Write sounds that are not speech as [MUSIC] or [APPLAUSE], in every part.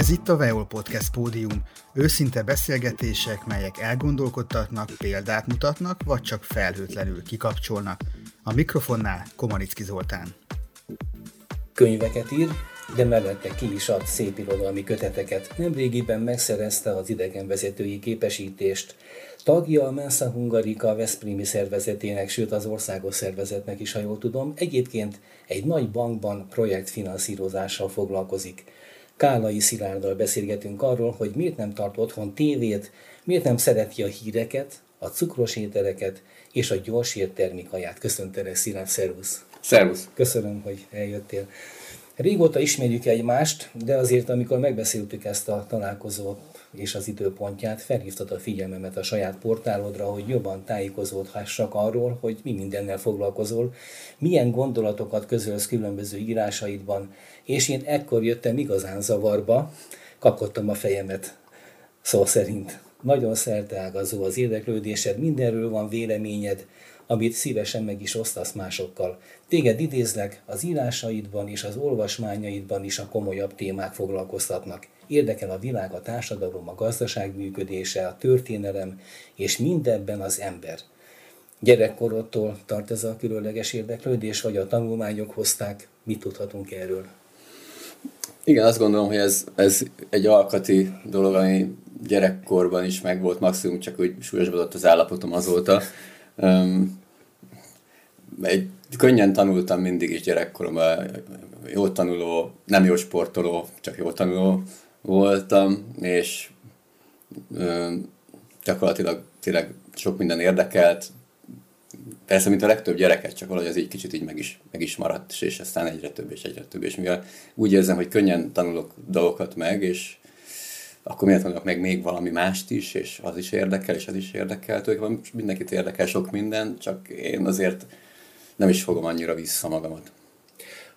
Ez itt a Veol Podcast pódium, őszinte beszélgetések, melyek elgondolkodtatnak, példát mutatnak, vagy csak felhőtlenül kikapcsolnak. A mikrofonnál Komanicki Zoltán. Könyveket ír, de mellette ki is ad szép irodalmi köteteket. Nemrégiben megszerezte az idegenvezetői képesítést. Tagja a Mensa Hungarica Veszprémi szervezetének, sőt az országos szervezetnek is, ha jól tudom. Egyébként egy nagy bankban projektfinanszírozással foglalkozik. Kálai Szilárddal beszélgetünk arról, hogy miért nem tart otthon tévét, miért nem szereti a híreket, a cukros ételeket és a gyors termékaját. Köszöntelek, Szilárd, szervusz! Szervusz! Köszönöm, hogy eljöttél. Régóta ismerjük egymást, de azért, amikor megbeszéltük ezt a találkozót és az időpontját, felhívtad a figyelmemet a saját portálodra, hogy jobban tájékozódhassak arról, hogy mi mindennel foglalkozol, milyen gondolatokat közölsz különböző írásaidban, és én ekkor jöttem igazán zavarba, kapkodtam a fejemet szó szerint. Nagyon szerteágazó az érdeklődésed, mindenről van véleményed, amit szívesen meg is osztasz másokkal. Téged idézlek, az írásaidban és az olvasmányaidban is a komolyabb témák foglalkoztatnak. Érdekel a világ, a társadalom, a gazdaság működése, a történelem, és mindebben az ember. Gyerekkorodtól tart ez a különleges érdeklődés, vagy a tanulmányok hozták? Mit tudhatunk erről? Igen, azt gondolom, hogy ez, ez egy alkati dolog, ami gyerekkorban is megvolt, maximum csak úgy súlyosbodott az állapotom azóta. Egy, könnyen tanultam mindig is gyerekkoromban, jó tanuló, nem jó sportoló, csak jó tanuló voltam, és um, gyakorlatilag tényleg sok minden érdekelt, persze, mint a legtöbb gyereket, csak valahogy az így kicsit így meg is, meg is maradt, és aztán egyre több és egyre több, és mivel úgy érzem, hogy könnyen tanulok dolgokat meg, és akkor miért tanulok meg még valami mást is, és az is érdekel, és az is érdekel, tulajdonképpen mindenkit érdekel sok minden, csak én azért nem is fogom annyira vissza magamat.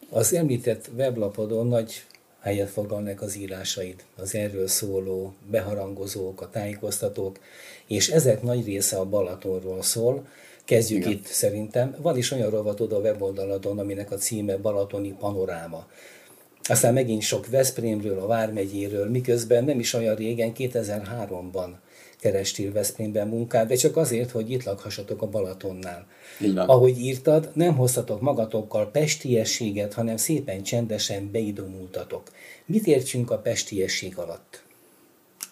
Az említett weblapodon nagy helyet foglalnak az írásaid, az erről szóló beharangozók, a tájékoztatók, és ezek nagy része a Balatonról szól, Kezdjük Igen. itt szerintem. Van is olyan rovatod a weboldaladon, aminek a címe Balatoni Panoráma. Aztán megint sok Veszprémről, a Vármegyéről, miközben nem is olyan régen, 2003-ban kerestél Veszprémben munkát, de csak azért, hogy itt lakhassatok a Balatonnál. Így van. Ahogy írtad, nem hoztatok magatokkal pestiességet, hanem szépen csendesen beidomultatok. Mit értsünk a pestiesség alatt?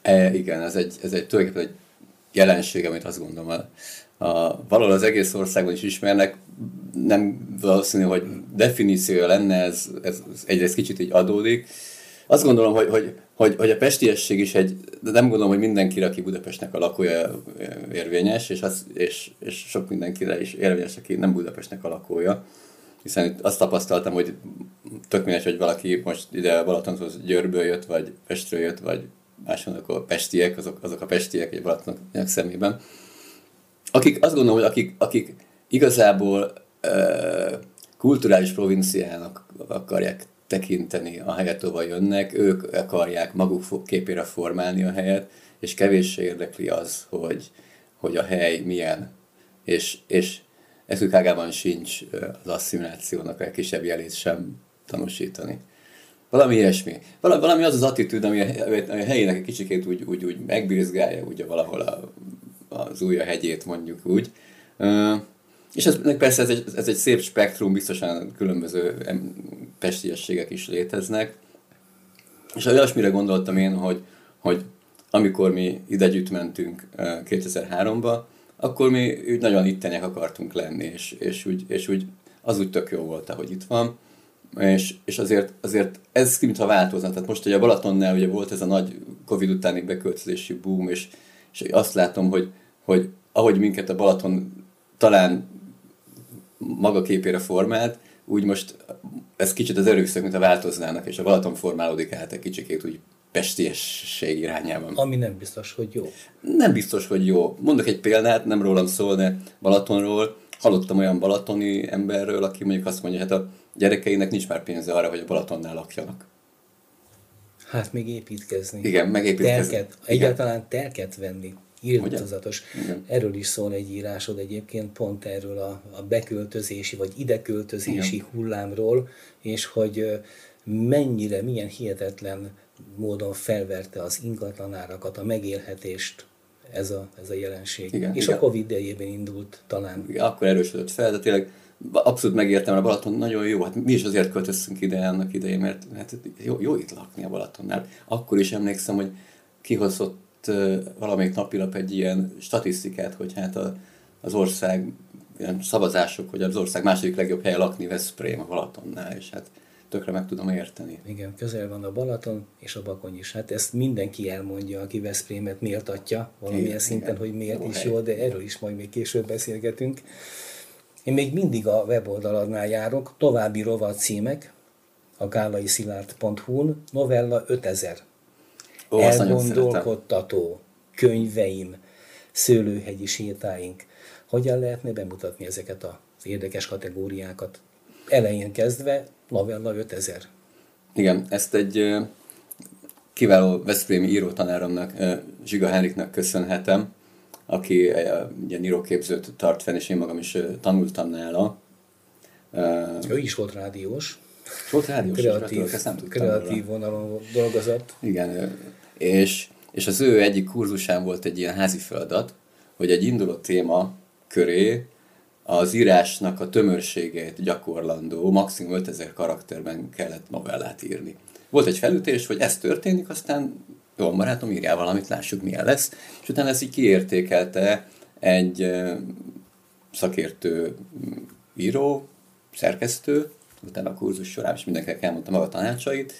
E, igen, ez egy, ez egy tulajdonképpen egy jelenség, amit azt gondolom a, a, valahol az egész országban is ismernek, nem valószínű, hogy definíciója lenne, ez, ez egyrészt kicsit így adódik. Azt gondolom, hogy, hogy, hogy, hogy a pestiesség is egy, de nem gondolom, hogy mindenkire, aki Budapestnek a lakója érvényes, és, az, és, és sok mindenkire is érvényes, aki nem Budapestnek a lakója. Hiszen itt azt tapasztaltam, hogy tök mindegy, hogy valaki most ide Balatonhoz Győrből jött, vagy Pestről jött, vagy máshol, akkor pestiek, azok, azok a pestiek egy Balatonok szemében. Akik, azt gondolom, hogy akik, akik igazából uh, kulturális provinciának akarják tekinteni a helyet, ahova jönnek, ők akarják maguk képére formálni a helyet, és kevéssé érdekli az, hogy, hogy a hely milyen. És, és eszükágában sincs az asszimilációnak a kisebb jelét sem tanúsítani. Valami ilyesmi. Valami az az attitűd, ami a, a helyének egy kicsikét úgy, úgy, úgy megbízgálja, ugye valahol a, az új a hegyét mondjuk úgy. És ez, persze ez egy, ez egy szép spektrum, biztosan különböző pestiességek is léteznek. És olyasmire gondoltam én, hogy, hogy amikor mi ide együtt mentünk 2003-ba, akkor mi úgy nagyon itteniek akartunk lenni, és, és, úgy, és úgy, az úgy tök jó volt, hogy itt van. És, és azért, azért ez mintha változna. Tehát most ugye a Balatonnál ugye volt ez a nagy Covid utáni beköltözési boom, és, és azt látom, hogy, hogy ahogy minket a Balaton talán maga képére formált, úgy most ez kicsit az erőszak, mint a változnának, és a Balaton formálódik át egy kicsikét úgy pestiesség irányában. Ami nem biztos, hogy jó. Nem biztos, hogy jó. Mondok egy példát, nem rólam szól, de Balatonról. Hallottam olyan balatoni emberről, aki mondjuk azt mondja, hát a gyerekeinek nincs már pénze arra, hogy a Balatonnál lakjanak. Hát még építkezni. Igen, megépítkezni. Telket, egyáltalán telket venni írtózatos. Erről is szól egy írásod egyébként, pont erről a, a beköltözési vagy ideköltözési Igen. hullámról, és hogy mennyire, milyen hihetetlen módon felverte az ingatlanárakat, a megélhetést, ez a, ez a jelenség. Igen, és igen. a Covid idejében indult talán. Igen, akkor erősödött fel, de tényleg abszolút megértem, a Balaton nagyon jó. Hát mi is azért költöztünk ide annak idején, mert hát jó, jó itt lakni a Balatonnál. Akkor is emlékszem, hogy kihozott uh, valamelyik napilap egy ilyen statisztikát, hogy hát a, az ország ilyen szavazások, hogy az ország második legjobb helye lakni Veszprém a Balatonnál, és hát tökre meg tudom érteni. Igen, közel van a Balaton és a Bakony is. Hát ezt mindenki elmondja, aki Veszprémet méltatja valamilyen Igen, szinten, igen. hogy miért Jó is hely. jó, de erről is majd még később beszélgetünk. Én még mindig a weboldaladnál járok, további rovat címek, a gálaiszilárd.hu-n, novella 5000. Ó. Elgondolkodtató, könyveim, szőlőhegyi sétáink. Hogyan lehetne bemutatni ezeket az érdekes kategóriákat? Elején kezdve novella 5000. Igen, ezt egy kiváló Veszprémi írótanáromnak, Zsiga Henriknek köszönhetem, aki ilyen íróképzőt tart fenn, és én magam is tanultam nála. Ő is volt rádiós, Volt rádiós, kreatív, ezt nem tudtam kreatív vonalon dolgozott. Igen, és, és az ő egyik kurzusán volt egy ilyen házi feladat, hogy egy induló téma köré az írásnak a tömörségét gyakorlandó, maximum 5000 karakterben kellett novellát írni. Volt egy felütés, hogy ez történik, aztán jó, barátom, írjál valamit, lássuk milyen lesz. És utána ezt így kiértékelte egy szakértő író, szerkesztő, utána a kurzus során is mindenkinek elmondta maga a tanácsait,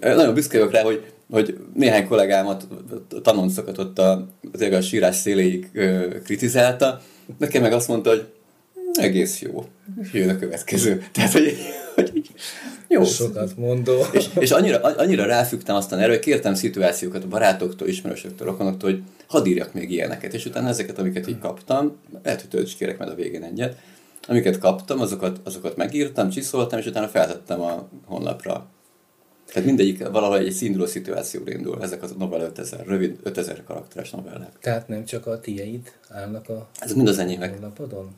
nagyon büszke vagyok rá, hogy, hogy néhány kollégámat, tanoncokat ott a, a sírás széléig kritizálta, nekem meg azt mondta, hogy egész jó, jön a következő. [LAUGHS] Tehát, hogy, hogy jó. Sokat mondó. És, és annyira, annyira ráfügtem aztán erre, hogy kértem szituációkat a barátoktól, ismerősöktől, rokonoktól, hogy hadd írjak még ilyeneket. És utána ezeket, amiket így kaptam, lehet, hogy tőled is kérek majd a végén egyet, amiket kaptam, azokat, azokat megírtam, csiszoltam, és utána feltettem a honlapra. Tehát mindegyik valahol egy szinduló szituációra indul, ezek az novella 5000, rövid 5000 karakteres novellák. Tehát nem csak a tieid állnak a Ezek mind az enyémek. honlapodon?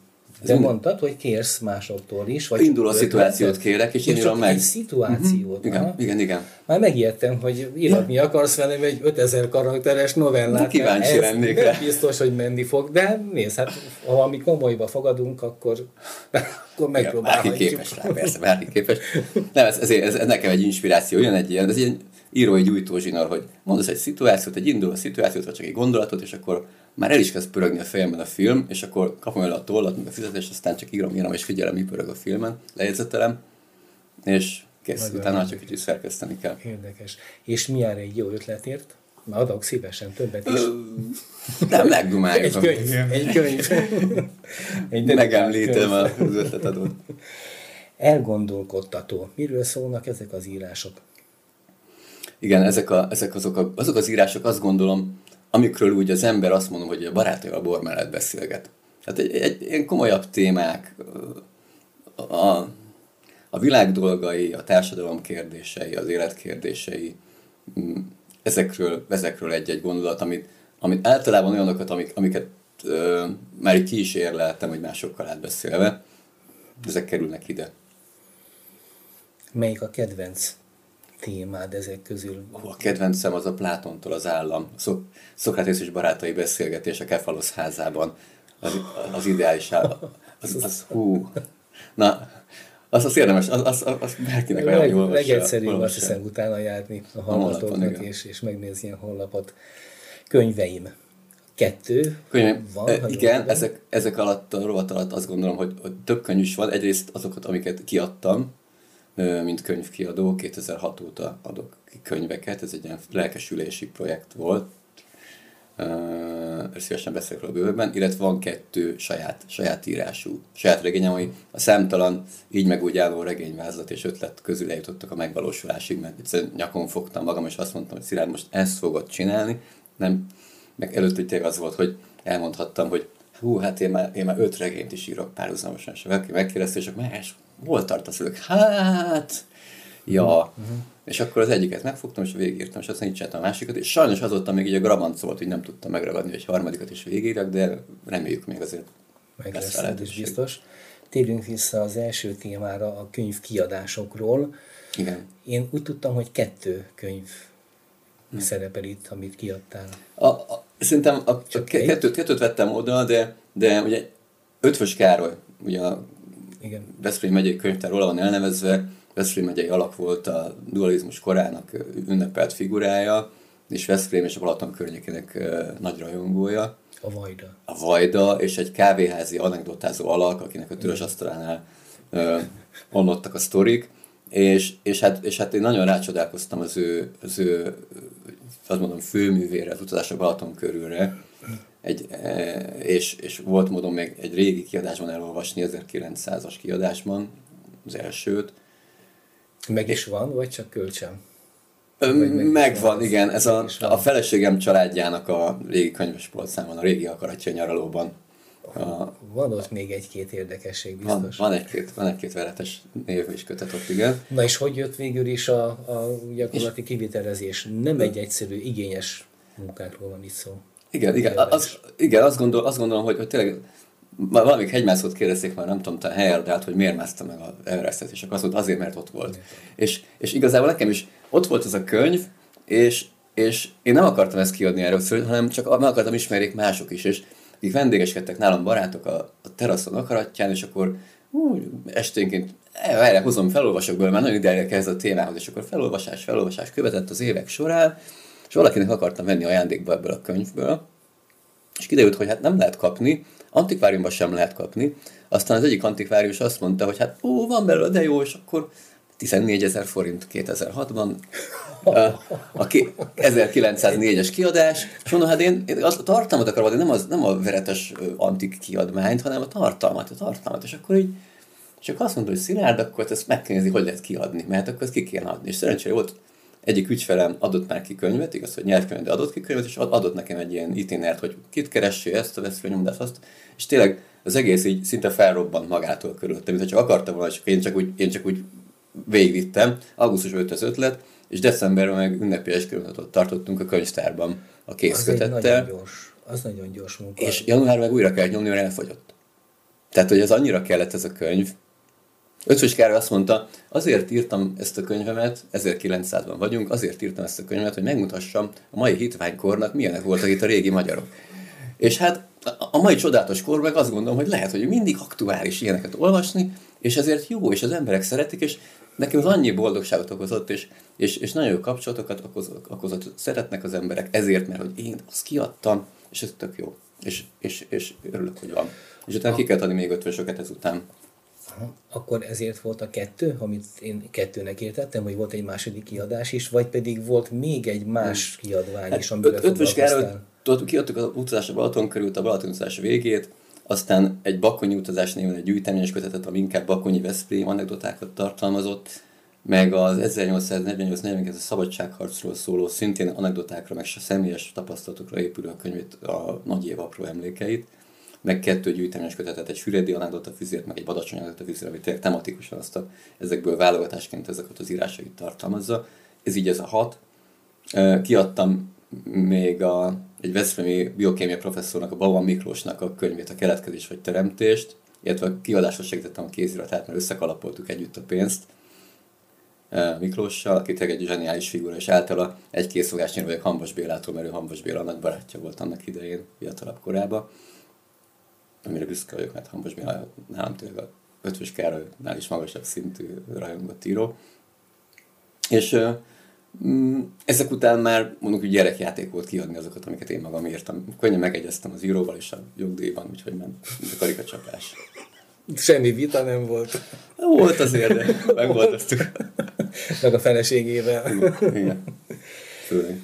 Ez De minden- mondtad, hogy kérsz másoktól is? Vagy Induló ötletet? szituációt kérek, és én írom meg. egy szituációt. Igen, aha. igen, igen. Már megijedtem, hogy íratni akarsz velem egy 5000 karakteres novellát. De kíváncsi lennék rá. [LAUGHS] biztos, hogy menni fog, de nézd, hát ha valami komolyba fogadunk, akkor, akkor Igen, bárki megpróbálhatjuk. képes rá, persze, bárki képes. Nem, ez, ez, ez, ez nekem egy inspiráció, olyan egy ilyen, ez egy írói gyújtózsinór, hogy mondasz egy szituációt, egy induló szituációt, vagy csak egy gondolatot, és akkor már el is kezd pörögni a fejemben a film, és akkor kapom el a tollat, meg a fizetést, aztán csak írom, írom, és figyelem, mi pörög a filmen, lejegyzetelem, és kész, Nagyon utána csak kicsit szerkeszteni kell. Érdekes. És mi jár egy jó ötletért? Már adok szívesen többet is. Nem, megdumáljuk. Egy könyv. Egy könyv. egy Megemlítem az ötletadót. Elgondolkodtató. Miről szólnak ezek az írások? Igen, ezek, a, ezek azok, a, azok az írások, azt gondolom, amikről úgy az ember azt mondom, hogy a barátaival bor mellett beszélget. Tehát egy, egy, ilyen komolyabb témák, a, a világ dolgai, a társadalom kérdései, az élet kérdései, mm, ezekről, ezekről egy-egy gondolat, amit, amit általában olyanokat, amik, amiket ö, már így ki is érleltem, hogy másokkal átbeszélve, ezek kerülnek ide. Melyik a kedvenc témád ezek közül? Ó, a kedvencem az a Plátontól az állam. Szok, Szokratész és barátai beszélgetés a Kefalosz házában. Az, az ideális állam. Az, az, hú. Na, az az érdemes, az, az, az, bárkinek olyan, hogy olvassa. legegyszerűbb azt olvassa. hiszem utána járni a hallgatóknak és, és megnézni a honlapot. Könyveim. Kettő Könyvem, van, e, jól igen, ezek, ezek alatt, a rovat alatt azt gondolom, hogy, hogy több könyv is van. Egyrészt azokat, amiket kiadtam, mint könyvkiadó, 2006 óta adok ki könyveket, ez egy ilyen lelkesülési projekt volt, Uh, szívesen beszélek róla bővebben, illetve van kettő saját, saját írású, saját regényem, ami a számtalan így meg úgy álló regényvázlat és ötlet közül eljutottak a megvalósulásig, mert egyszerűen nyakon fogtam magam, és azt mondtam, hogy Szilárd, most ezt fogod csinálni, nem, meg előtt hogy az volt, hogy elmondhattam, hogy hú, hát én már, én már öt regényt is írok párhuzamosan, és valaki megkérdezte, és akkor más, hol tartasz ők? Hát, ja. Uh-huh. És akkor az egyiket megfogtam, és végigírtam, és aztán így csináltam a másikat, és sajnos azóta még így a grabanc volt, hogy nem tudtam megragadni, hogy harmadikat is végigírjak, de reméljük még azért Meg lesz lesz, is biztos. térjünk vissza az első témára, a könyv kiadásokról. Igen. Én úgy tudtam, hogy kettő könyv hmm. szerepel itt, amit kiadtál. A, a, szerintem a, a kettőt, kettőt vettem oda, de, de ugye Ötvös Károly, ugye a Igen. Veszprém megyei könyvtár van elnevezve, Veszprém megyei alak volt a dualizmus korának ünnepelt figurája, és Veszprém és a Balaton környékének nagy rajongója. A Vajda. A Vajda, és egy kávéházi anekdotázó alak, akinek a törös asztalánál onnottak a sztorik, és, és, hát, és hát én nagyon rácsodálkoztam az ő, az ő azt mondom, főművére, az utazás a Balaton körülre, egy, és, és volt módon még egy régi kiadásban elolvasni, 1900-as kiadásban, az elsőt. Meg is van, vagy csak kölcsön? Megvan, igen. Ez a, a feleségem családjának a régi könyvespolcán a régi akaratja nyaralóban. A, van ott még egy-két érdekesség biztos. Van, van egy-két, van egy-két veretes név is kötet ott, igen. Na és hogy jött végül is a, a gyakorlati és, kivitelezés? Nem egy egyszerű, igényes munkákról van itt szó. Igen, igen, az, igen azt, gondol, azt gondolom, hogy, hogy tényleg valamik hegymászót kérdezték már, nem tudom, te Heyerdát, hogy miért mászta meg a Everestet, és akkor azt mondta, azért, mert ott volt. És, és igazából nekem is ott volt ez a könyv, és, és én nem akartam ezt kiadni erről, hanem csak meg akartam ismerjék mások is, és akik vendégeskedtek nálam barátok a, a teraszon akaratján, és akkor ú, esténként erre hozom, felolvasok belőle, mert nagyon ideje kezd a témához, és akkor felolvasás, felolvasás követett az évek során, és valakinek akartam venni ajándékba ebből a könyvből, és kiderült, hogy hát nem lehet kapni, antikváriumban sem lehet kapni. Aztán az egyik antikvárius azt mondta, hogy hát ó, van belőle, de jó, és akkor 14 ezer forint 2006-ban, a 1904-es kiadás, és mondom, hát én, én a tartalmat akarom adni, nem, az, nem a veretes antik kiadmányt, hanem a tartalmat, a tartalmat, és akkor így csak azt mondta, hogy Szilárd, akkor ezt meg kell nézni, hogy lehet kiadni, mert akkor ezt ki kéne adni. És szerencsére volt egyik ügyfelem adott már ki könyvet, igaz, hogy nyelvkönyv, de adott ki könyvet, és adott nekem egy ilyen itinert, hogy kit keressél ezt, a nyomdást, azt, és tényleg az egész így szinte felrobbant magától körülöttem, mint ha csak akartam volna, csak én csak úgy, én csak úgy végigvittem. Augusztus 5 az ötlet, és decemberben meg ünnepi esküvőnatot tartottunk a könyvtárban a készkötettel. Az nagyon gyors, az nagyon gyors munka. És január meg újra kellett nyomni, mert elfogyott. Tehát, hogy az annyira kellett ez a könyv, Ötvös Károly azt mondta, azért írtam ezt a könyvemet, 1900-ban vagyunk, azért írtam ezt a könyvemet, hogy megmutassam a mai hitványkornak milyenek voltak itt a régi magyarok. És hát a mai csodálatos korban azt gondolom, hogy lehet, hogy mindig aktuális ilyeneket olvasni, és ezért jó, és az emberek szeretik, és nekem az annyi boldogságot okozott, és, és, és nagyon jó kapcsolatokat okozott, okozott, szeretnek az emberek ezért, mert hogy én azt kiadtam, és ez tök jó. És, és, és örülök, hogy van. És utána ki kell adni még ötvösöket ezután. Aha. Akkor ezért volt a kettő, amit én kettőnek értettem, hogy volt egy második kiadás is, vagy pedig volt még egy más kiadvány hát is, amivel öt, Ötvös Károly, kiadtuk az utazás a Balaton körül, a Balaton utazás végét, aztán egy bakonyi utazás néven egy gyűjteményes kötetet, ami inkább bakonyi Veszprém anekdotákat tartalmazott, meg az 1848-42 a szabadságharcról szóló, szintén anekdotákra, meg személyes tapasztalatokra épülő a könyvét, a nagy év apró emlékeit meg kettő gyűjteményes kötetet, egy füredi anekdota füzért, meg egy badacsony anekdota füzért, ami tényleg tematikusan azt a, ezekből válogatásként ezeket az írásait tartalmazza. Ez így ez a hat. Kiadtam még a, egy Veszprémi biokémia professzornak, a Bauman Miklósnak a könyvét, a keletkezés vagy teremtést, illetve a kiadásra segítettem a kéziratát, mert összekalapoltuk együtt a pénzt. Miklóssal, aki tényleg egy zseniális figura, és általa egy készfogásnyira vagyok Hambas Bélától, mert ő Hambas Béla nagy barátja volt annak idején, fiatalabb korában amire büszke vagyok, mert Hambos Mihály nálam tényleg a Ötvös Károlynál is magasabb szintű rajongott író. És mm, ezek után már mondjuk, hogy gyerekjáték volt kiadni azokat, amiket én magam írtam. Könnyen megegyeztem az íróval és a jogdíjban, úgyhogy ment a karikacsapás. Semmi vita nem volt. Volt azért, de megoldoztuk. Meg a feleségével. Igen. Igen. Főleg.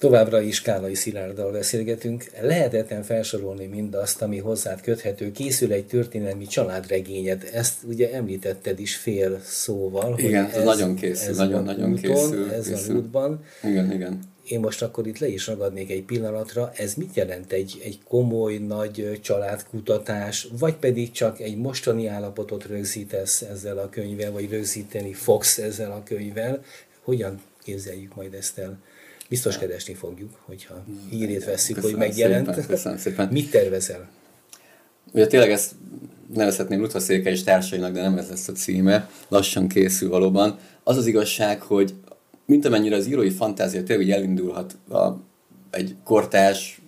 Továbbra is Kálai Szilárddal beszélgetünk. Lehetetlen felsorolni mindazt, ami hozzád köthető. Készül egy történelmi családregényed. Ezt ugye említetted is fél szóval. Igen, hogy ez, nagyon készül, ez nagyon, nagyon úton, készül. Ez készül. a útban. Igen, igen. Én most akkor itt le is ragadnék egy pillanatra. Ez mit jelent egy, egy komoly, nagy családkutatás, vagy pedig csak egy mostani állapotot rögzítesz ezzel a könyvvel, vagy rögzíteni fogsz ezzel a könyvvel? Hogyan képzeljük majd ezt el? Biztos keresni fogjuk, hogyha hírét veszük, hogy megjelent. Szépen, köszönöm szépen. Mit tervezel? ugye tényleg ezt nevezhetném Luthaszéke és társainak, de nem ez lesz a címe, lassan készül valóban. Az az igazság, hogy mint amennyire az írói fantázia tényleg elindulhat a, egy kortás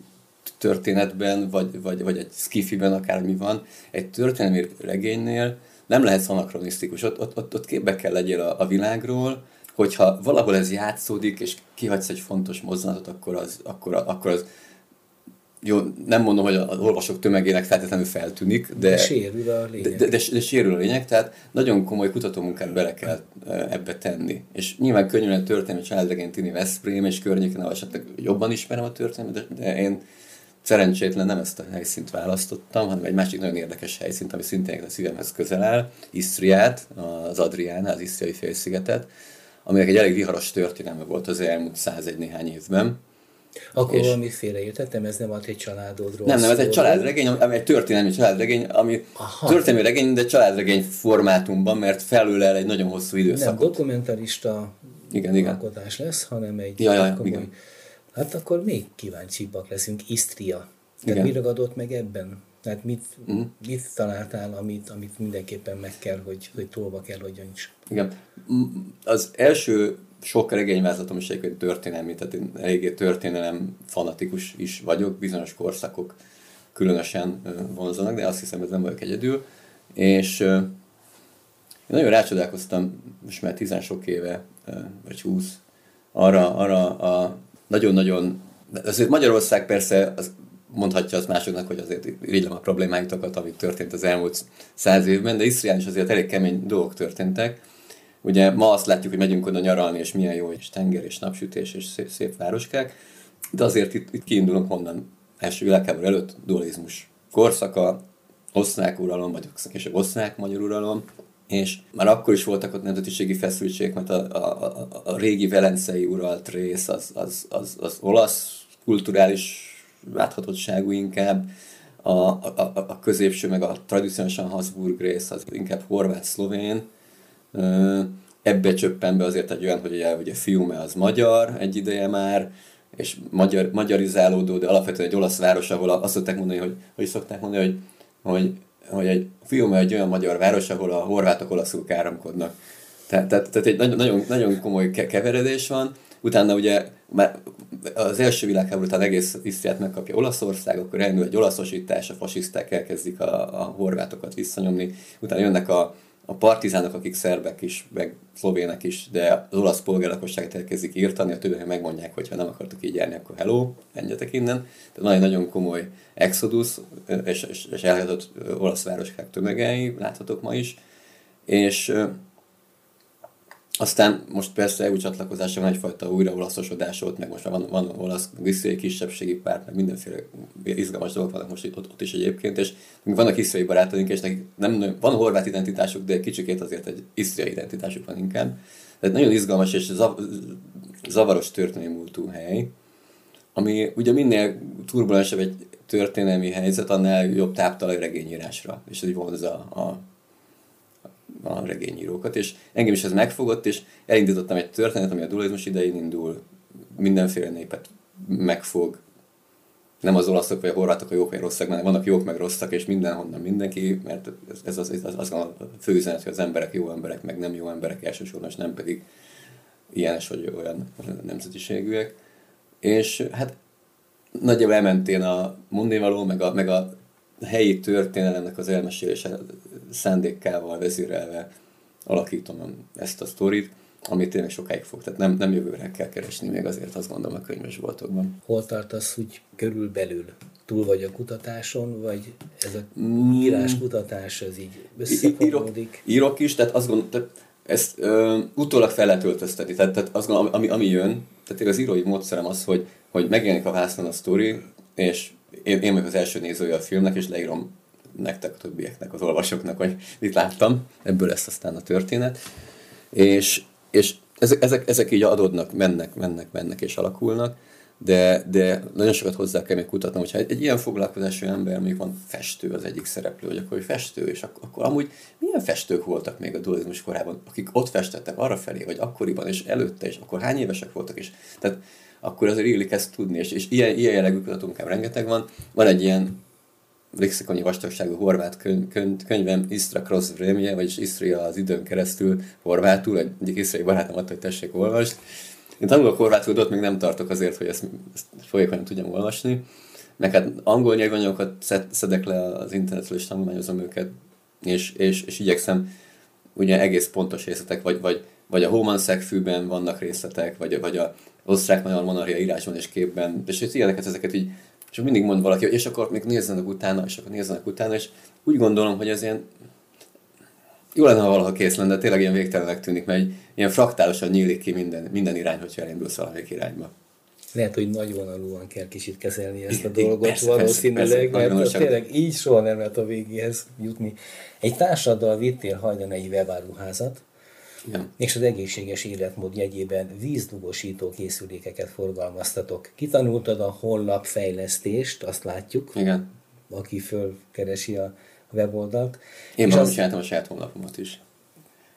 történetben, vagy, vagy, vagy egy skifiben, akármi van, egy történelmi regénynél nem lehet anakronisztikus. Ott, ott, ott, ott képbe kell legyél a, a világról, hogyha valahol ez játszódik, és kihagysz egy fontos mozdulatot, akkor az, akkor, akkor az jó, nem mondom, hogy az olvasók tömegének feltétlenül feltűnik, de, de sérül a lényeg. De, de, de, sérül a lényeg, tehát nagyon komoly kutatómunkát bele kell ebbe tenni. És nyilván könnyű lenne történelmi családregényt írni Veszprém és környéken, ahol esetleg jobban ismerem a történelmet, de, de én szerencsétlen nem ezt a helyszínt választottam, hanem egy másik nagyon érdekes helyszínt, ami szintén a szívemhez közel áll, Isztriát, az Adrián, az Isztriai félszigetet, aminek egy elég viharos történelme volt az elmúlt 101 néhány évben akkor és... valami félreértettem, ez nem volt egy családodról Nem, nem, ez egy családregény, ami egy történelmi családregény, ami Aha. történelmi regény, de családregény formátumban, mert felülel egy nagyon hosszú időszakot. Nem dokumentarista igen, igen. alkotás lesz, hanem egy ja, ja, komoly... igen. Hát akkor még kíváncsibbak leszünk. Isztria. Tehát mi ragadott meg ebben? Tehát mit, mm. mit találtál, amit, amit mindenképpen meg kell, hogy, hogy tolva kell, hogy is? Igen. Az első sok regényvázlatom is egyébként történelmi, tehát én eléggé történelem fanatikus is vagyok, bizonyos korszakok különösen vonzanak, de azt hiszem, ez nem vagyok egyedül. És én nagyon rácsodálkoztam, most már tizen sok éve, vagy húsz, arra, arra a nagyon-nagyon, azért Magyarország persze az mondhatja az másoknak, hogy azért irigylem a problémáitokat, amit történt az elmúlt száz évben, de Isztrián is azért elég kemény dolgok történtek, Ugye ma azt látjuk, hogy megyünk oda nyaralni, és milyen jó, és tenger, és napsütés, és szép, szép városkák, de azért itt, itt kiindulunk honnan első világháború előtt dualizmus korszaka, osztrák uralom, vagy és osztrák-magyar uralom, és már akkor is voltak ott nemzetiségi feszültségek, mert a, a, a, a régi velencei uralt rész az, az, az, az olasz kulturális láthatottságú inkább, a, a, a középső, meg a tradicionálisan Habsburg rész az inkább horvát-szlovén, Ebbe csöppen be azért egy olyan, hogy ugye, ugye fiume az magyar egy ideje már, és magyar, magyarizálódó, de alapvetően egy olasz város, ahol azt szokták mondani, hogy, hogy szokták mondani, hogy, hogy, hogy egy fiume egy olyan magyar város, ahol a horvátok olaszul káromkodnak. Tehát, tehát, tehát egy nagyon, nagyon komoly keveredés van. Utána ugye már az első világháború után egész Isztriát megkapja Olaszország, akkor elindul egy olaszosítás, a fasiszták elkezdik a, a horvátokat visszanyomni, utána jönnek a, a partizánok, akik szerbek is, meg szlovének is, de az olasz polgárlakosságot elkezdik írtani, a többiek megmondják, hogy ha nem akartok így járni, akkor hello, menjetek innen. Tehát van egy nagyon komoly exodus, és, és, és elhagyott olasz városkák tömegei, láthatók ma is, és aztán most persze EU csatlakozása van egyfajta újra olaszosodás meg most már van, van olasz isztriai kisebbségi párt, meg mindenféle izgalmas dolgok vannak most ott, ott is egyébként, és vannak isztriai barátaink, és nekik nem, van horvát identitásuk, de kicsikét azért egy isztriai identitásuk van inkább. Tehát nagyon izgalmas és zavaros történelmi múltú hely, ami ugye minél turbulensebb egy történelmi helyzet, annál jobb táptalaj regényírásra, és ez így vonza a a regényírókat, és engem is ez megfogott, és elindítottam egy történet, ami a dualizmus idején indul, mindenféle népet megfog, nem az olaszok vagy a horvátok a jók vagy rosszak, mert vannak jók meg rosszak, és mindenhonnan mindenki, mert ez az, ez az, az a fő üzenet, hogy az emberek jó emberek, meg nem jó emberek elsősorban, és nem pedig ilyenes vagy olyan nemzetiségűek. És hát nagyjából elmentén a mondévaló, meg a, meg a helyi történelemnek az elmesélése szándékkával vezérelve alakítom ezt a sztorit, amit tényleg sokáig fog. Tehát nem, nem jövőre kell keresni, még azért azt gondolom a könyvesboltokban. Hol tartasz úgy körülbelül? Túl vagy a kutatáson, vagy ez a mm. írás kutatás, ez így összefonódik? Írok, írok is, tehát azt gondolom, tehát ezt ö, utólag fel lehet öltöztetni. Tehát, tehát azt gondolom, ami, ami jön, tehát az írói módszerem az, hogy, hogy megjelenik a vászon a sztori, és én, én meg az első nézője a filmnek, és leírom nektek, a többieknek, az olvasóknak, hogy mit láttam, ebből lesz aztán a történet. És, és ezek, ezek, ezek így adódnak, mennek, mennek, mennek és alakulnak, de, de nagyon sokat hozzá kell még kutatnom, hogyha egy, egy ilyen foglalkozású ember, még van festő az egyik szereplő, hogy akkor festő, és akkor, akkor amúgy milyen festők voltak még a dualizmus korában, akik ott festettek arra felé, vagy akkoriban, és előtte, és akkor hány évesek voltak, és tehát akkor azért illik ezt tudni, és, és ilyen, ilyen jellegű kutatómunkám rengeteg van. Van egy ilyen lexikoni vastagságú horvát könyv, könyv, könyvem Istra Cross Vremje, vagyis Istria az időn keresztül horvátul, egyik isztrai barátom adta, hogy tessék olvast. Én tanulok horvátul, de ott még nem tartok azért, hogy ezt, ezt folyékonyan tudjam olvasni. Meg hát angol nyelvanyagokat szedek le az internetről, és tanulmányozom őket, és, és, és igyekszem ugye egész pontos részletek, vagy, vagy, vagy a Homan fűben vannak részletek, vagy, vagy a osztrák-magyar monarchia írásban és képben, és ilyeneket, ezeket így és mindig mond valaki, és akkor még nézzenek utána, és akkor nézzenek utána, és úgy gondolom, hogy ez ilyen jó lenne, ha valaha kész lenne, de tényleg ilyen végtelenek tűnik, mert egy, ilyen fraktálosan nyílik ki minden, minden irány, hogyha elindulsz valamelyik irányba. Lehet, hogy nagy vonalúan kell kicsit kezelni ezt a dolgot persze, valószínűleg, persze, persze, mert tényleg így soha nem lehet a végéhez jutni. Egy társaddal vittél hajdan egy webáruházat, ja. és az egészséges életmód jegyében vízdugosító készülékeket forgalmaztatok. Kitanultad a honlap fejlesztést, azt látjuk, Igen. aki fölkeresi a weboldalt. Én magam az... csináltam a saját honlapomat is.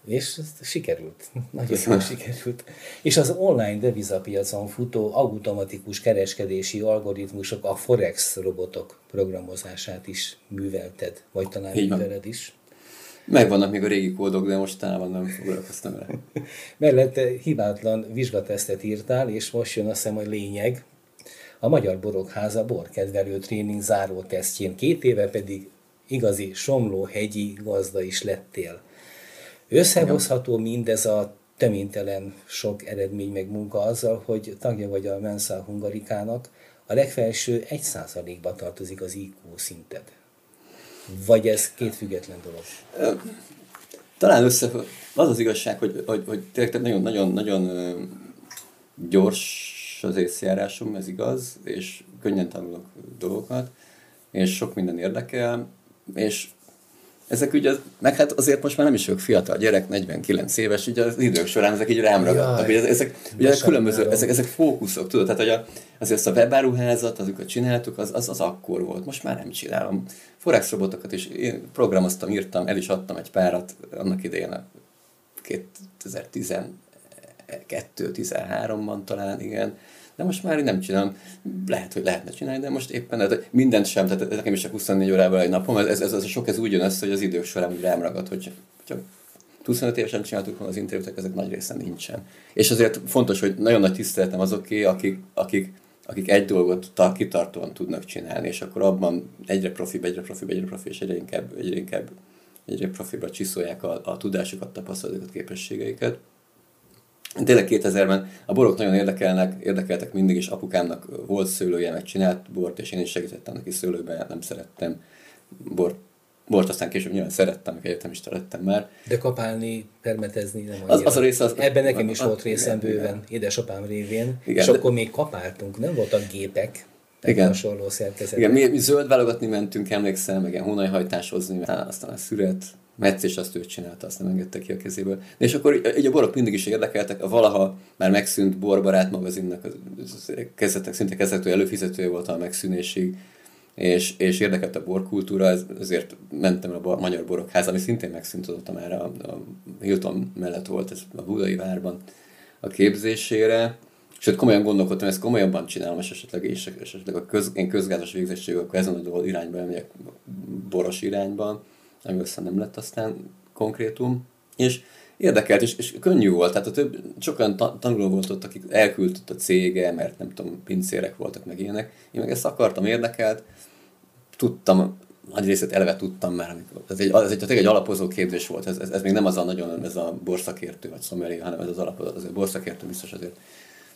És ez sikerült. [LAUGHS] Nagyon jól sikerült. És az online devizapiacon futó automatikus kereskedési algoritmusok, a Forex robotok programozását is művelted, vagy talán műveled is. Megvannak még a régi kódok, de most talán nem foglalkoztam vele. [LAUGHS] Mellette hibátlan vizsgatesztet írtál, és most jön azt hiszem a lényeg. A Magyar Borokháza borkedvelő tréning záró tesztjén két éve pedig igazi somlóhegyi gazda is lettél. Összehozható mindez a töménytelen sok eredmény meg munka azzal, hogy tagja vagy a Mensa Hungarikának, a legfelső egy százalékba tartozik az IQ szinted. Vagy ez két független dolog? Talán össze... Az az igazság, hogy, hogy, hogy tényleg nagyon, nagyon, nagyon gyors az észjárásom, ez igaz, és könnyen tanulok dolgokat, és sok minden érdekel, és ezek ugye, meg hát azért most már nem is vagyok fiatal gyerek, 49 éves, ugye az idők során ezek így rám ragadtak. Ugye ezek, ugye ezek különböző, ezek, ezek fókuszok, tudod, tehát hogy a, azért azt a webáruházat, azokat csináltuk, az, az, az akkor volt, most már nem csinálom. Forex robotokat is én programoztam, írtam, el is adtam egy párat annak idején a 2012-13-ban talán, igen de most már nem csinálom. Lehet, hogy lehetne csinálni, de most éppen tehát mindent sem, tehát nekem is csak 24 órával egy napom, ez, ez, ez a sok ez úgy jön össze, hogy az idők során úgy rám ragad, hogy csak 25 évesen csináltuk az interjút, ezek nagy része nincsen. És azért fontos, hogy nagyon nagy tiszteletem azoké, akik, akik, akik egy dolgot kitartóan tudnak csinálni, és akkor abban egyre profi, egyre profi, egyre profi, és egyre inkább, egyre inkább egyre profibra csiszolják a, a tudásukat, tapasztalatokat, képességeiket. Tényleg 2000-ben a borok nagyon érdekelnek, érdekeltek mindig, és apukámnak volt szőlője, meg csinált bort, és én is segítettem neki szőlőbe, nem szerettem bort Bort aztán később nyilván szerettem, egyetemista lettem már. De kapálni, permetezni nem annyira. Az, az a része az... Ebben nekem is a, volt részem igen, bőven, igen. édesapám révén. Igen, és de... akkor még kapáltunk, nem voltak gépek. Igen. hasonló szerkezetek. Igen, mi, mi zöld válogatni mentünk, emlékszem, meg ilyen hónajhajtáshozni, aztán a szüret, és azt ő csinálta, azt nem engedte ki a kezéből. És akkor így a borok mindig is érdekeltek, a valaha már megszűnt borbarát magazinnak, az kezdetek, szinte kezdető előfizetője volt a megszűnésig, és, és érdekelt a borkultúra, ezért mentem a Magyar Borokház, ami szintén megszűnt azóta már a, a Hilton mellett volt, ez a Budai Várban a képzésére, Sőt, komolyan gondolkodtam, ezt komolyabban csinálom, és esetleg, és esetleg a köz, én közgázdas végzettség, akkor ezen a irányba elmegyek, boros irányban, ami össze nem lett aztán konkrétum. És érdekelt, és, és könnyű volt. Tehát a több, sokan ta, tanuló volt ott, akik elküldött a cége, mert nem tudom, pincérek voltak, meg ilyenek. Én meg ezt akartam, érdekelt. Tudtam, nagy részét eleve tudtam már, ez egy, ez egy, egy alapozó képzés volt, ez, ez, ez, még nem az a nagyon, ez a borszakértő vagy szomeri, hanem ez az alapozó, az a borszakértő biztos azért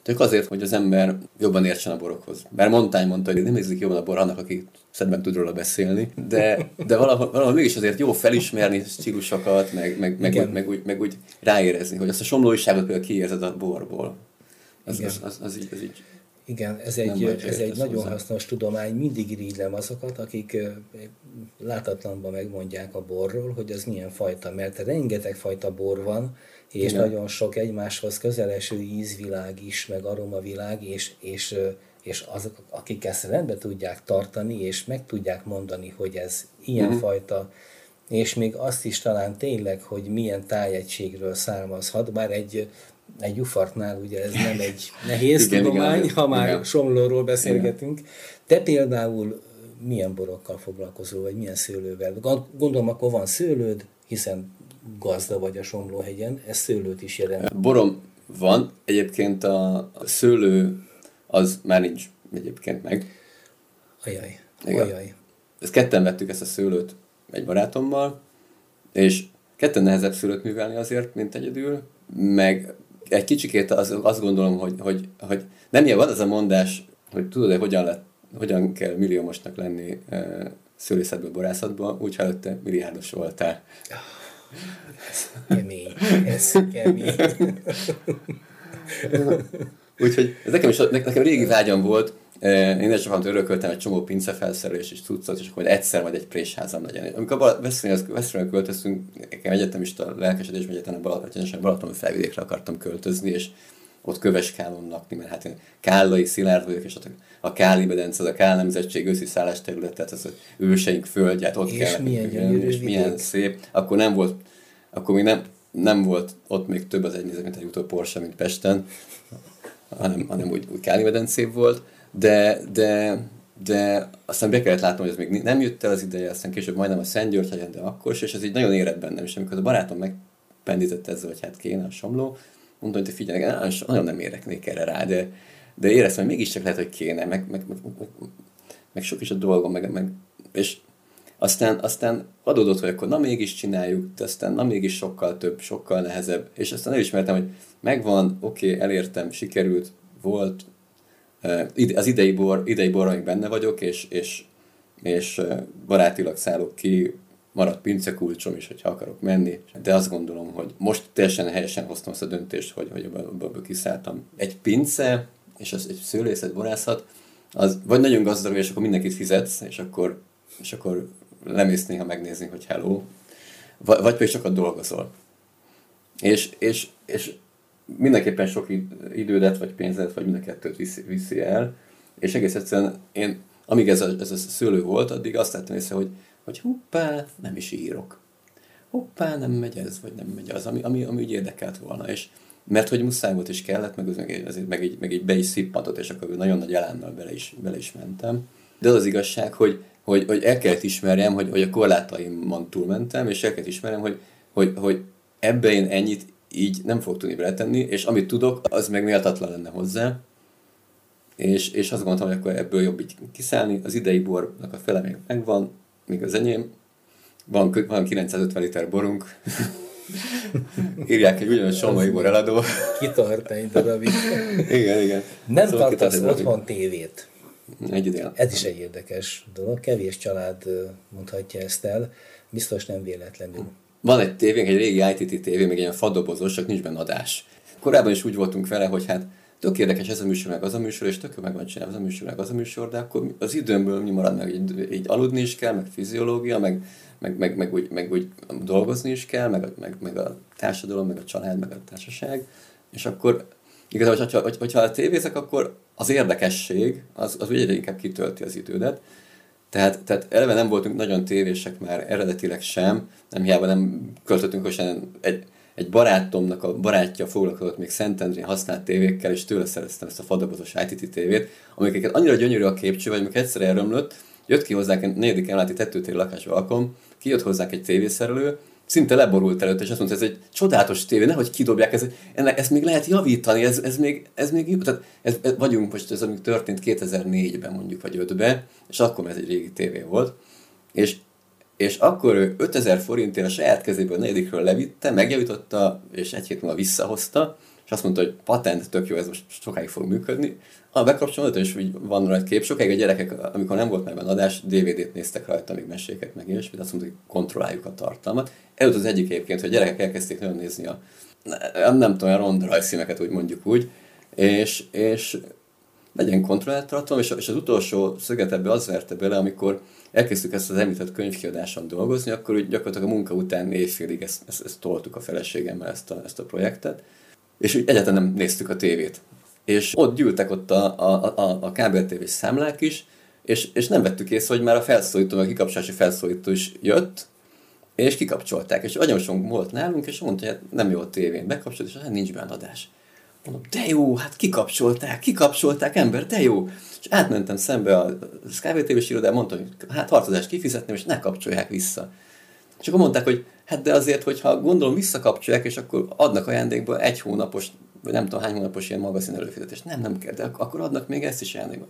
csak azért, hogy az ember jobban értsen a borokhoz. Bár Montány mondta, hogy nem érzik jobban a bor annak, aki szebben tud róla beszélni, de, de valahol, valahol mégis azért jó felismerni stílusokat, meg, meg, meg, meg, meg, úgy, meg úgy ráérezni, hogy azt a somlóiságot például kiérzed a borból. Az, az, az, az, így, az így igen, ez egy, ez egy nagyon hozzá. hasznos tudomány. Mindig irigylem azokat, akik látatlanban megmondják a borról, hogy az milyen fajta, mert rengeteg fajta bor van, és Igen. nagyon sok egymáshoz közeleső ízvilág is, meg aromavilág, és, és, és azok, akik ezt rendbe tudják tartani, és meg tudják mondani, hogy ez ilyenfajta, uh-huh. és még azt is talán tényleg, hogy milyen tájegységről származhat, bár egy egy ufartnál ugye ez nem [LAUGHS] egy nehéz igen, tudomány, igen, ha már igen. somlóról beszélgetünk. Igen. Te például milyen borokkal foglalkozol, vagy milyen szőlővel. Gondolom, akkor van szőlőd, hiszen gazda vagy a Somlóhegyen, ez szőlőt is jelent. Borom van, egyébként a, szőlő az már nincs egyébként meg. Ajaj, Igen. ajaj. Ezt ketten vettük ezt a szőlőt egy barátommal, és ketten nehezebb szőlőt művelni azért, mint egyedül, meg egy kicsikét az, azt gondolom, hogy, hogy, hogy nem ilyen van az a mondás, hogy tudod-e, hogyan, lett, hogyan kell milliómosnak lenni e, szőlészetből, borászatból, úgy, előtte milliárdos voltál. Kemény, ez kemény. Úgyhogy ez nekem is, nekem régi vágyam volt, én sokan örököltem egy csomó pincefelszerelés és cuccot, és akkor egyszer majd egy présházam legyen. Amikor Veszprémre költöztünk, nekem egyetemista lelkesedésben egyetem Balaton, Balaton felvidékre akartam költözni, és ott köveskálon lakni, mert hát én kállai szilárd vagyok, és ott a Káli medence, az a Kál nemzetség őszi szállás terület, tehát az őseink földját ott és kell. Milyen gyönyörű és milyen szép. Akkor nem volt, akkor még nem, nem volt ott még több az egy nézet, mint egy utó Porsche, mint Pesten, hanem, hanem úgy, úgy Káli medencébb volt de, de, de aztán be kellett látnom, hogy ez még nem jött el az ideje, aztán később majdnem a Szent György legyen, de akkor és ez így nagyon érett bennem, és amikor a barátom megpendített ezzel, hogy hát kéne a somló, mondtam, hogy te figyelj, nagyon nem éreknék erre rá, de, de éreztem, hogy mégiscsak lehet, hogy kéne, meg, meg, meg, meg, meg sok is a dolgom, meg, meg és aztán, aztán adódott, hogy akkor na mégis csináljuk, de aztán na mégis sokkal több, sokkal nehezebb, és aztán elismertem, hogy megvan, oké, okay, elértem, sikerült, volt, az idei, bor, idei borraink benne vagyok, és, és, és barátilag szállok ki, maradt pincekulcsom is, hogyha akarok menni, de azt gondolom, hogy most teljesen helyesen hoztam azt a döntést, hogy, hogy ebből kiszálltam. Egy pince, és az egy szőlészet, borászat, az vagy nagyon gazdag, és akkor mindenkit fizetsz, és akkor, és akkor lemész néha megnézni, hogy hello, vagy, vagy pedig sokat dolgozol. És, és, és mindenképpen sok idődet, vagy pénzet, vagy mind a kettőt viszi, viszi el, és egész egyszerűen én, amíg ez a, ez a szőlő volt, addig azt tettem észre, hogy, hogy hoppá, nem is írok. Hoppá, nem megy ez, vagy nem megy az, ami, ami, ami úgy érdekelt volna. És mert hogy muszáj volt és kellett, meg, meg, ezért, meg, így, meg így be is szippantott, és akkor nagyon nagy elánnal bele is, bele is mentem. De az az igazság, hogy, hogy, hogy el kellett ismerjem, hogy, hogy a korlátaimon túlmentem, és el kellett ismerjem, hogy, hogy, hogy ebbe én ennyit így nem fog tudni beletenni, és amit tudok, az meg méltatlan lenne hozzá. És, és azt gondoltam, hogy akkor ebből jobb így kiszállni. Az idei bornak a fele még megvan, még az enyém. Van, van 950 liter borunk. [LAUGHS] Írják egy ugyanaz Salmai bor eladó. Kitart egy darabig. igen, igen. Nem szóval tartasz otthon tévét. Egy idén. Ez is egy érdekes dolog. Kevés család mondhatja ezt el. Biztos nem véletlenül van egy tévénk, egy régi ITT tévé, még ilyen fadobozos, csak nincs benne adás. Korábban is úgy voltunk vele, hogy hát tök érdekes ez a műsor, meg az a műsor, és tök meg van csinálva az a műsor, meg az a műsor, de akkor az időmből mi marad meg, így, így aludni is kell, meg fiziológia, meg, meg, meg, meg, úgy, meg úgy dolgozni is kell, meg, meg, meg a társadalom, meg a család, meg a társaság, és akkor igazából, hogyha, hogyha a tévézek, akkor az érdekesség, az, az ugye inkább kitölti az idődet, tehát, tehát eleve nem voltunk nagyon tévések már eredetileg sem, nem hiába nem költöttünk olyan egy, egy barátomnak a barátja foglalkozott még Szentendrén használt tévékkel, és tőle szereztem ezt a fadabozos ITT tévét, amiket annyira gyönyörű a képcső, hogy amikor egyszer elrömlött, jött ki hozzánk egy negyedik emeleti tetőtéri lakásba alkalom, kijött hozzánk egy tévészerelő, szinte leborult előtt, és azt mondta, ez egy csodálatos tévé, nehogy kidobják, ez, ennek, ezt még lehet javítani, ez, ez még, ez még jó. Tehát ez, ez, vagyunk most, ez amíg történt 2004-ben mondjuk, vagy 5-ben, és akkor ez egy régi tévé volt, és, és akkor ő 5000 forintért a saját kezéből a negyedikről levitte, megjavította, és egy hét múlva visszahozta, és azt mondta, hogy patent, tök jó, ez most sokáig fog működni. A bekapcsolom, és úgy van rajta kép. Sokáig a gyerekek, amikor nem volt meg benne adás, DVD-t néztek rajta, még meséket, meg ilyesmit, azt mondta, hogy kontrolláljuk a tartalmat. Előtt az egyik egyébként, hogy a gyerekek elkezdték nagyon nézni a, nem, tudom, a ronda rajzszíneket, úgy mondjuk úgy, és, és legyen kontrollált tartalom, és, és az utolsó szöget ebbe az verte bele, amikor elkezdtük ezt az említett könyvkiadáson dolgozni, akkor úgy gyakorlatilag a munka után éjfélig ezt, ezt, ezt toltuk a feleségemmel ezt a, ezt a projektet, és úgy egyáltalán nem néztük a tévét. És ott gyűltek ott a, a, a, a kábeltévés számlák is, és, és nem vettük észre, hogy már a felszólító, a kikapcsolási felszólító is jött, és kikapcsolták. És anyósom volt nálunk, és mondta, hogy hát nem jó a tévén bekapcsolt, és hát nincs benne adás. Mondom, de jó, hát kikapcsolták, kikapcsolták, ember, de jó. És átmentem szembe a kávétévés irodába, mondtam, hogy hát tartozást kifizetném, és ne kapcsolják vissza. És akkor mondták, hogy hát de azért, hogyha gondolom visszakapcsolják, és akkor adnak ajándékba egy hónapos, vagy nem tudom hány hónapos ilyen magazin előfizetést. Nem, nem kell, de akkor adnak még ezt is ajándékba.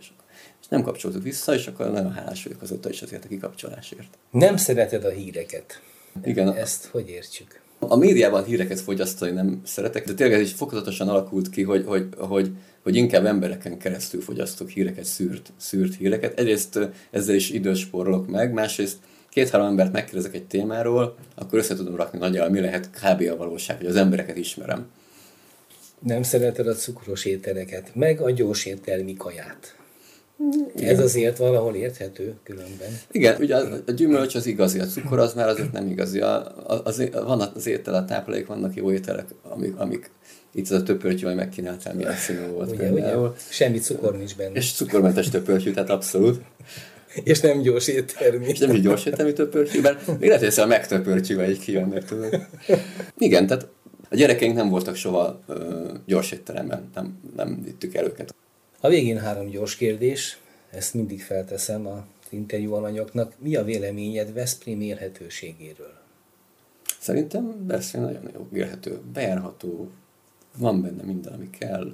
És nem kapcsoltuk vissza, és akkor nagyon hálás vagyok azóta is azért a kikapcsolásért. Nem szereted a híreket. Igen. Ezt hogy értsük? A médiában híreket fogyasztani nem szeretek, de tényleg ez is fokozatosan alakult ki, hogy, hogy, hogy, hogy inkább embereken keresztül fogyasztok híreket, szűrt, szűrt híreket. Egyrészt ezzel is időt spórolok meg, másrészt két-három embert megkérdezek egy témáról, akkor össze tudom rakni nagyjából, mi lehet kb. a valóság, hogy az embereket ismerem. Nem szereted a cukros ételeket, meg a gyors ételmi kaját. Igen. Ez azért valahol érthető különben. Igen, ugye a, a gyümölcs az igazi, a cukor az már azért nem igazi. A, az, van az étel, a táplálék, vannak jó ételek, amik, amik itt az a töpörtyű, majd megkínáltál, milyen színű volt. Ugye, ugye? Semmi cukor nincs benne. És cukormentes töpörtyű, tehát abszolút. És nem gyors éttermi. És nem egy gyors éttermi töpörtyű, bár még lehet, hogy ezt a megtöpörtyű, vagy egy kijönnek, tudod. Igen, tehát a gyerekeink nem voltak soha ö, gyors étteremben, nem, nem vittük el őket. A végén három gyors kérdés, ezt mindig felteszem a interjú alanyoknak. Mi a véleményed Veszprém élhetőségéről? Szerintem Veszprém nagyon jó élhető, bejárható, van benne minden, ami kell.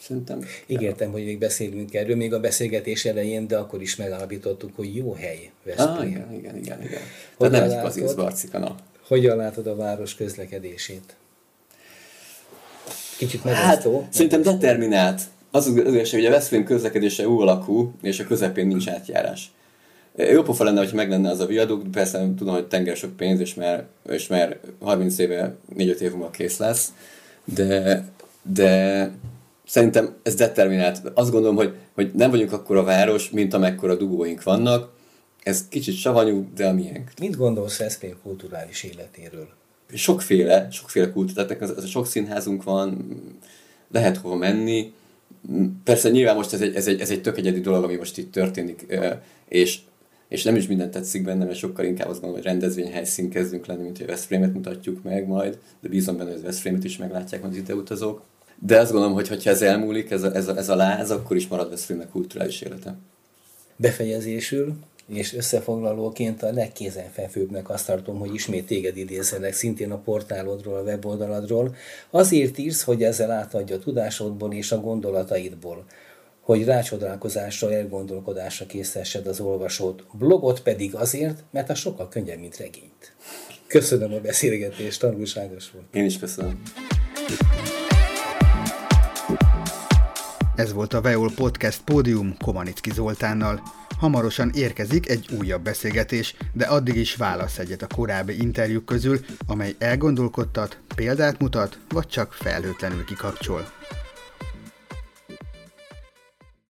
Szerintem... Ígértem, hogy még beszélünk erről, még a beszélgetés elején, de akkor is megállapítottuk, hogy jó hely Veszprém. Ah, igen, igen, igen. igen. Hogy nem egy kazinsz barcika, Hogyan látod a város közlekedését? Kicsit megosztó. Hát, szerintem determinált az az igazság, hogy a Veszprém közlekedése jó alakú, és a közepén nincs átjárás. Jó pofa lenne, hogy meg lenne az a viaduk, persze tudom, hogy tenger sok pénz, és már, és már 30 éve, 4-5 év múlva kész lesz, de, de szerintem ez determinált. Azt gondolom, hogy, hogy nem vagyunk akkor a város, mint amekkora dugóink vannak, ez kicsit savanyú, de a miénk. Mit gondolsz Veszprém kulturális életéről? Sokféle, sokféle kultúra, tehát ez, ez sok színházunk van, lehet hova menni, persze nyilván most ez egy, ez, egy, ez egy tök egyedi dolog, ami most itt történik, és, és nem is minden tetszik benne, mert sokkal inkább azt gondolom, hogy rendezvényhelyszín kezdünk lenni, mint hogy Veszprémet mutatjuk meg majd, de bízom benne, hogy Veszprémet is meglátják majd az ideutazók. De azt gondolom, hogy ha ez elmúlik, ez a, ez a, ez a láz, akkor is marad Veszprémnek kulturális élete. Befejezésül és összefoglalóként a legkézenfekvőbbnek azt tartom, hogy ismét téged idézelek, szintén a portálodról, a weboldaladról. Azért írsz, hogy ezzel átadja a tudásodból és a gondolataidból, hogy rácsodálkozásra, elgondolkodásra késztessed az olvasót. Blogot pedig azért, mert a sokkal könnyebb, mint regényt. Köszönöm a beszélgetést, tanulságos volt. Én is köszönöm. Ez volt a Veol Podcast Pódium Komanicki Zoltánnal. Hamarosan érkezik egy újabb beszélgetés, de addig is válasz egyet a korábbi interjúk közül, amely elgondolkodtat, példát mutat, vagy csak felhőtlenül kikapcsol.